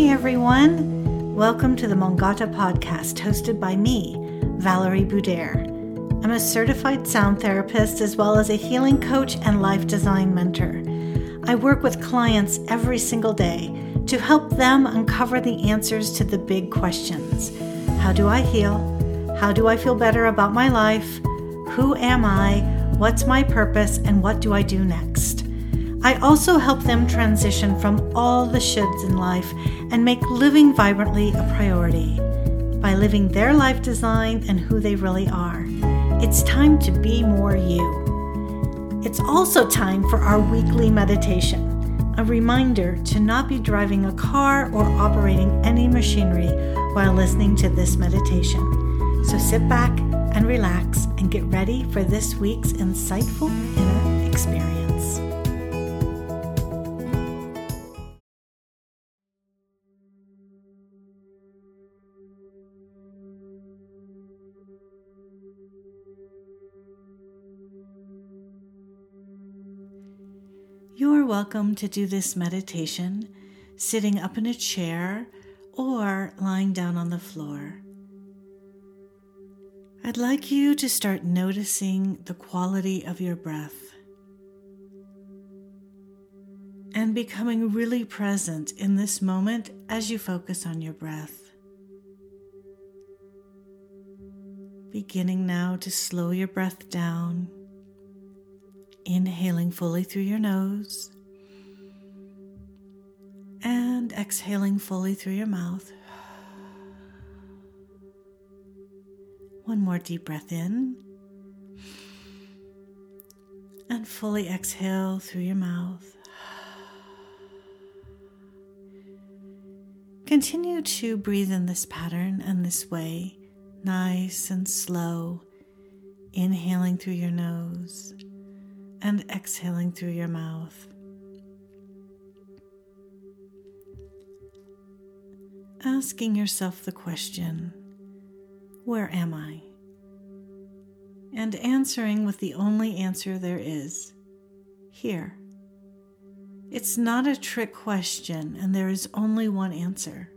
Hey everyone, welcome to the Mongata podcast hosted by me, Valarie Budayr. I'm a certified sound therapist as well as a healing coach and life design mentor. I work with clients every single day to help them uncover the answers to the big questions How do I heal? How do I feel better about my life? Who am I? What's my purpose? And what do I do next? I also help them transition from all the shoulds in life and make living vibrantly a priority by living their life design and who they really are. It's time to be more you. It's also time for our weekly meditation, a reminder to not be driving a car or operating any machinery while listening to this meditation. So sit back and relax and get ready for this week's insightful inner experience. Welcome to do this meditation sitting up in a chair or lying down on the floor. I'd like you to start noticing the quality of your breath and becoming really present in this moment as you focus on your breath. Beginning now to slow your breath down inhaling fully through your nose and exhaling fully through your mouth. One more deep breath in and fully exhale through your mouth. Continue to breathe in this pattern and this way, nice and slow, inhaling through your nose and exhaling through your mouth. Asking yourself the question, Where am I? And answering with the only answer there is here. It's not a trick question, and there is only one answer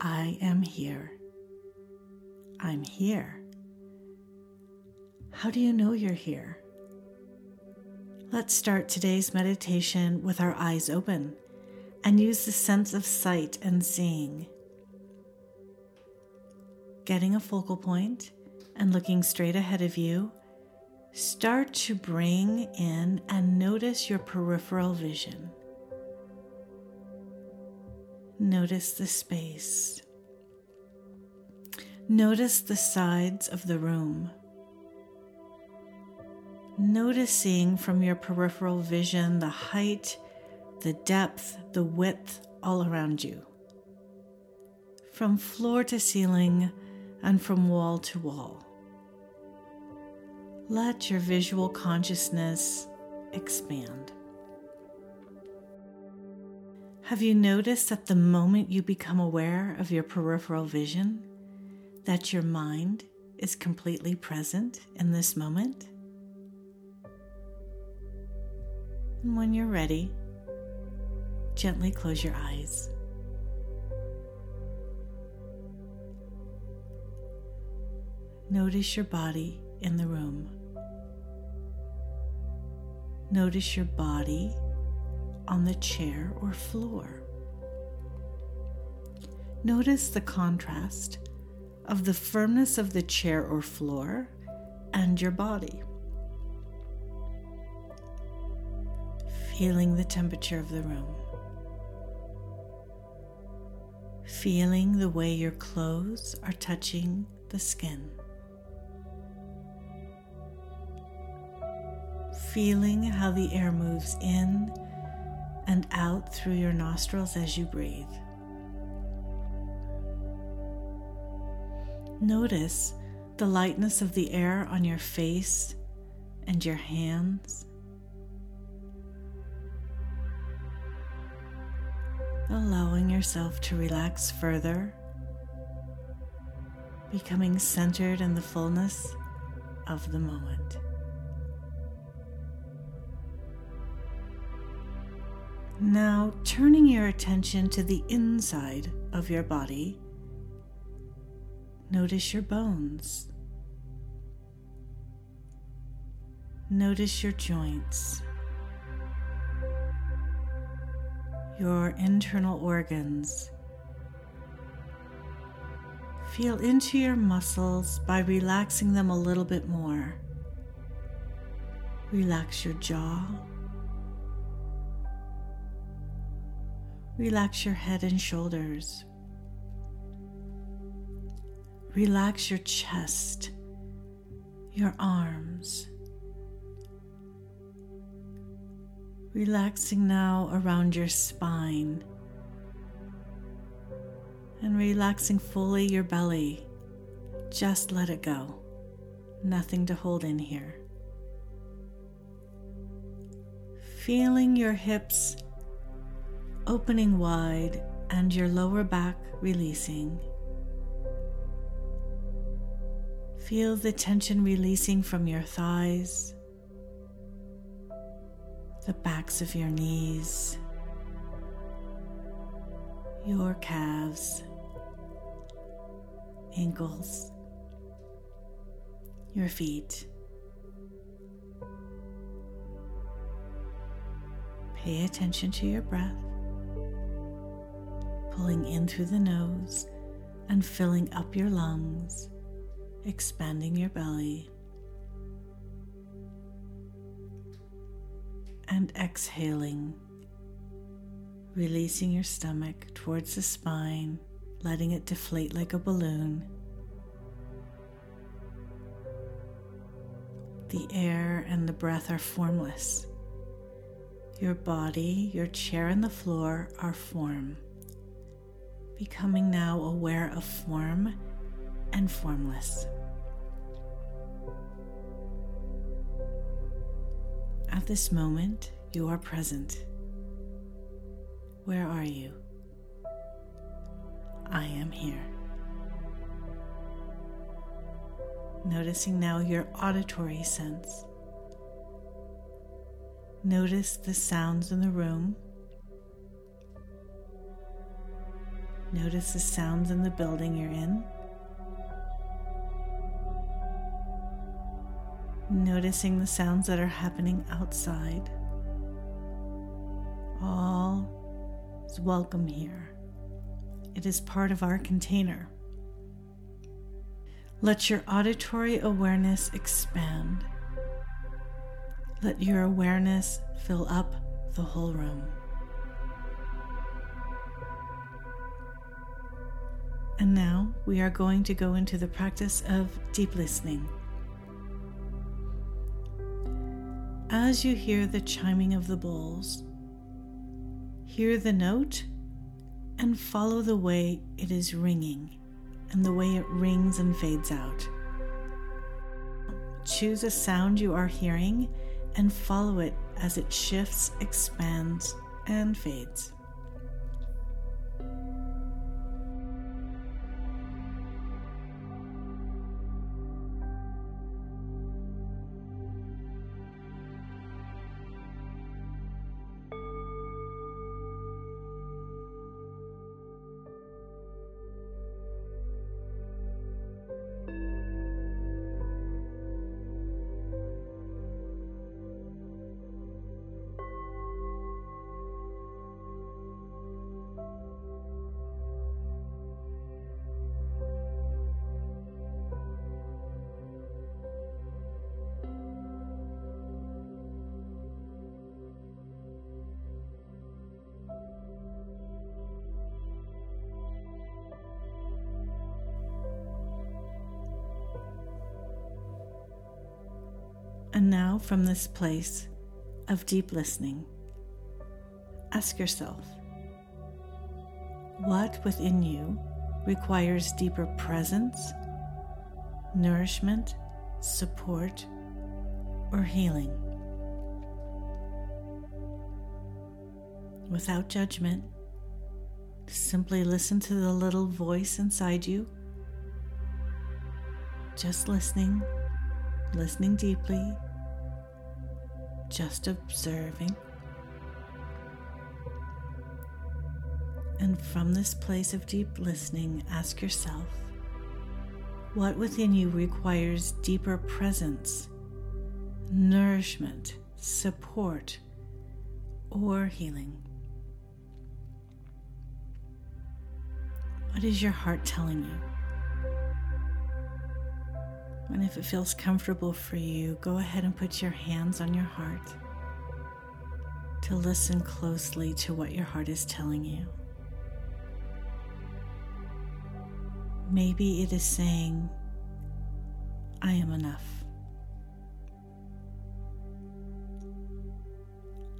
I am here. I'm here. How do you know you're here? Let's start today's meditation with our eyes open and use the sense of sight and seeing. Getting a focal point and looking straight ahead of you, start to bring in and notice your peripheral vision. Notice the space. Notice the sides of the room noticing from your peripheral vision the height, the depth, the width all around you. From floor to ceiling and from wall to wall. Let your visual consciousness expand. Have you noticed that the moment you become aware of your peripheral vision, that your mind is completely present in this moment? And when you're ready, gently close your eyes. Notice your body in the room. Notice your body on the chair or floor. Notice the contrast of the firmness of the chair or floor and your body. feeling the temperature of the room, feeling the way your clothes are touching the skin, feeling how the air moves in and out through your nostrils as you breathe. Notice the lightness of the air on your face and your hands allowing yourself to relax further, becoming centered in the fullness of the moment. Now, turning your attention to the inside of your body, notice your bones. Notice your joints, your internal organs. Feel into your muscles by relaxing them a little bit more. Relax your jaw. Relax your head and shoulders. Relax your chest, your arms. Relaxing now around your spine and relaxing fully your belly. Just let it go. Nothing to hold in here. Feeling your hips opening wide and your lower back releasing. Feel the tension releasing from your thighs, the backs of your knees, your calves, ankles, your feet. Pay attention to your breath pulling in through the nose and filling up your lungs, expanding your belly. And exhaling, releasing your stomach towards the spine, letting it deflate like a balloon. The air and the breath are formless. Your body, your chair, and the floor are form becoming now aware of form and formless. At this moment, you are present. Where are you? I am here. Noticing now your auditory sense. Notice the sounds in the room Notice the sounds in the building you're in. Noticing the sounds that are happening outside. All is welcome here. It is part of our container. Let your auditory awareness expand. Let your awareness fill up the whole room. And now we are going to go into the practice of deep listening. As you hear the chiming of the bowls, hear the note and follow the way it is ringing and the way it rings and fades out. Choose a sound you are hearing and follow it as it shifts, expands, and fades. And now, from this place of deep listening, ask yourself what within you requires deeper presence, nourishment, support, or healing? Without judgment, simply listen to the little voice inside you. Just listening, listening deeply just observing. And from this place of deep listening, ask yourself what within you requires deeper presence, nourishment, support, or healing? What is your heart telling you? And if it feels comfortable for you, go ahead and put your hands on your heart to listen closely to what your heart is telling you. Maybe it is saying, I am enough.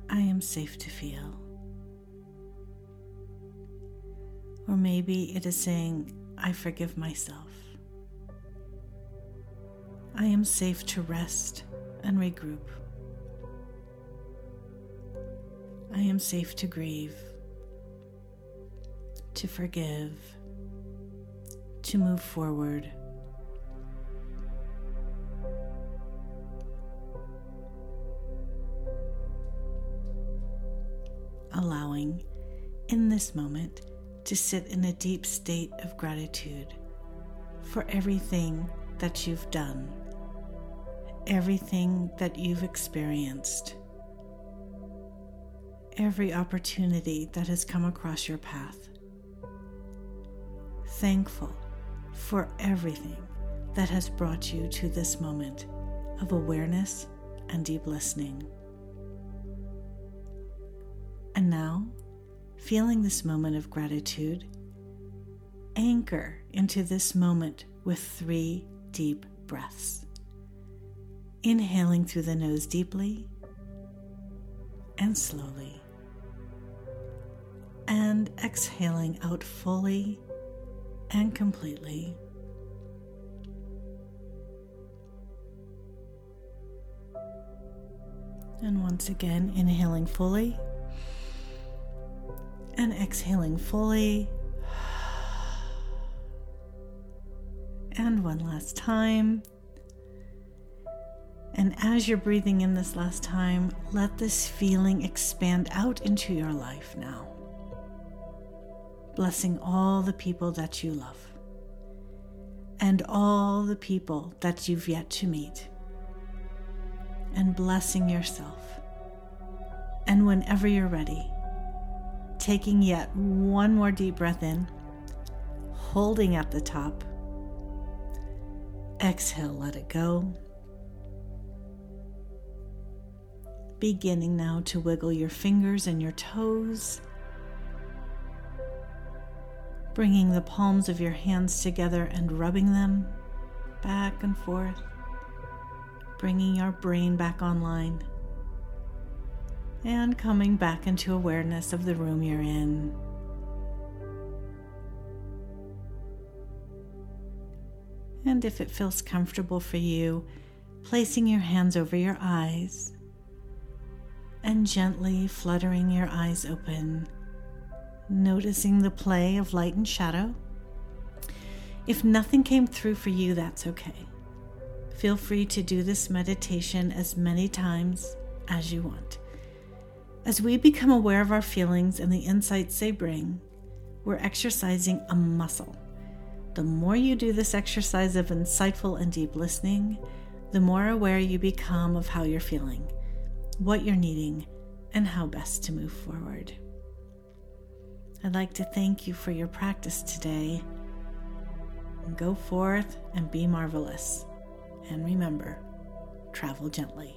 I am safe to feel. Or maybe it is saying, I forgive myself. I am safe to rest and regroup. I am safe to grieve, to forgive, to move forward. Allowing in this moment to sit in a deep state of gratitude for everything that you've done, everything that you've experienced, every opportunity that has come across your path. Thankful for everything that has brought you to this moment of awareness and deep listening. And now, feeling this moment of gratitude, anchor into this moment with three deep breaths. Inhaling through the nose deeply and slowly, and exhaling out fully and completely. And once again, inhaling fully and exhaling fully. And one last time. And as you're breathing in this last time, let this feeling expand out into your life now. Blessing all the people that you love and all the people that you've yet to meet. And blessing yourself. And whenever you're ready, taking yet one more deep breath in, holding at the top. Exhale, let it go. Beginning now to wiggle your fingers and your toes. Bringing the palms of your hands together and rubbing them back and forth. Bringing your brain back online and coming back into awareness of the room you're in. And if it feels comfortable for you, placing your hands over your eyes and gently fluttering your eyes open, noticing the play of light and shadow. If nothing came through for you, that's okay. Feel free to do this meditation as many times as you want. As we become aware of our feelings and the insights they bring, we're exercising a muscle. The more you do this exercise of insightful and deep listening, the more aware you become of how you're feeling, what you're needing, and how best to move forward. I'd like to thank you for your practice today. Go forth and be marvelous. And remember, travel gently.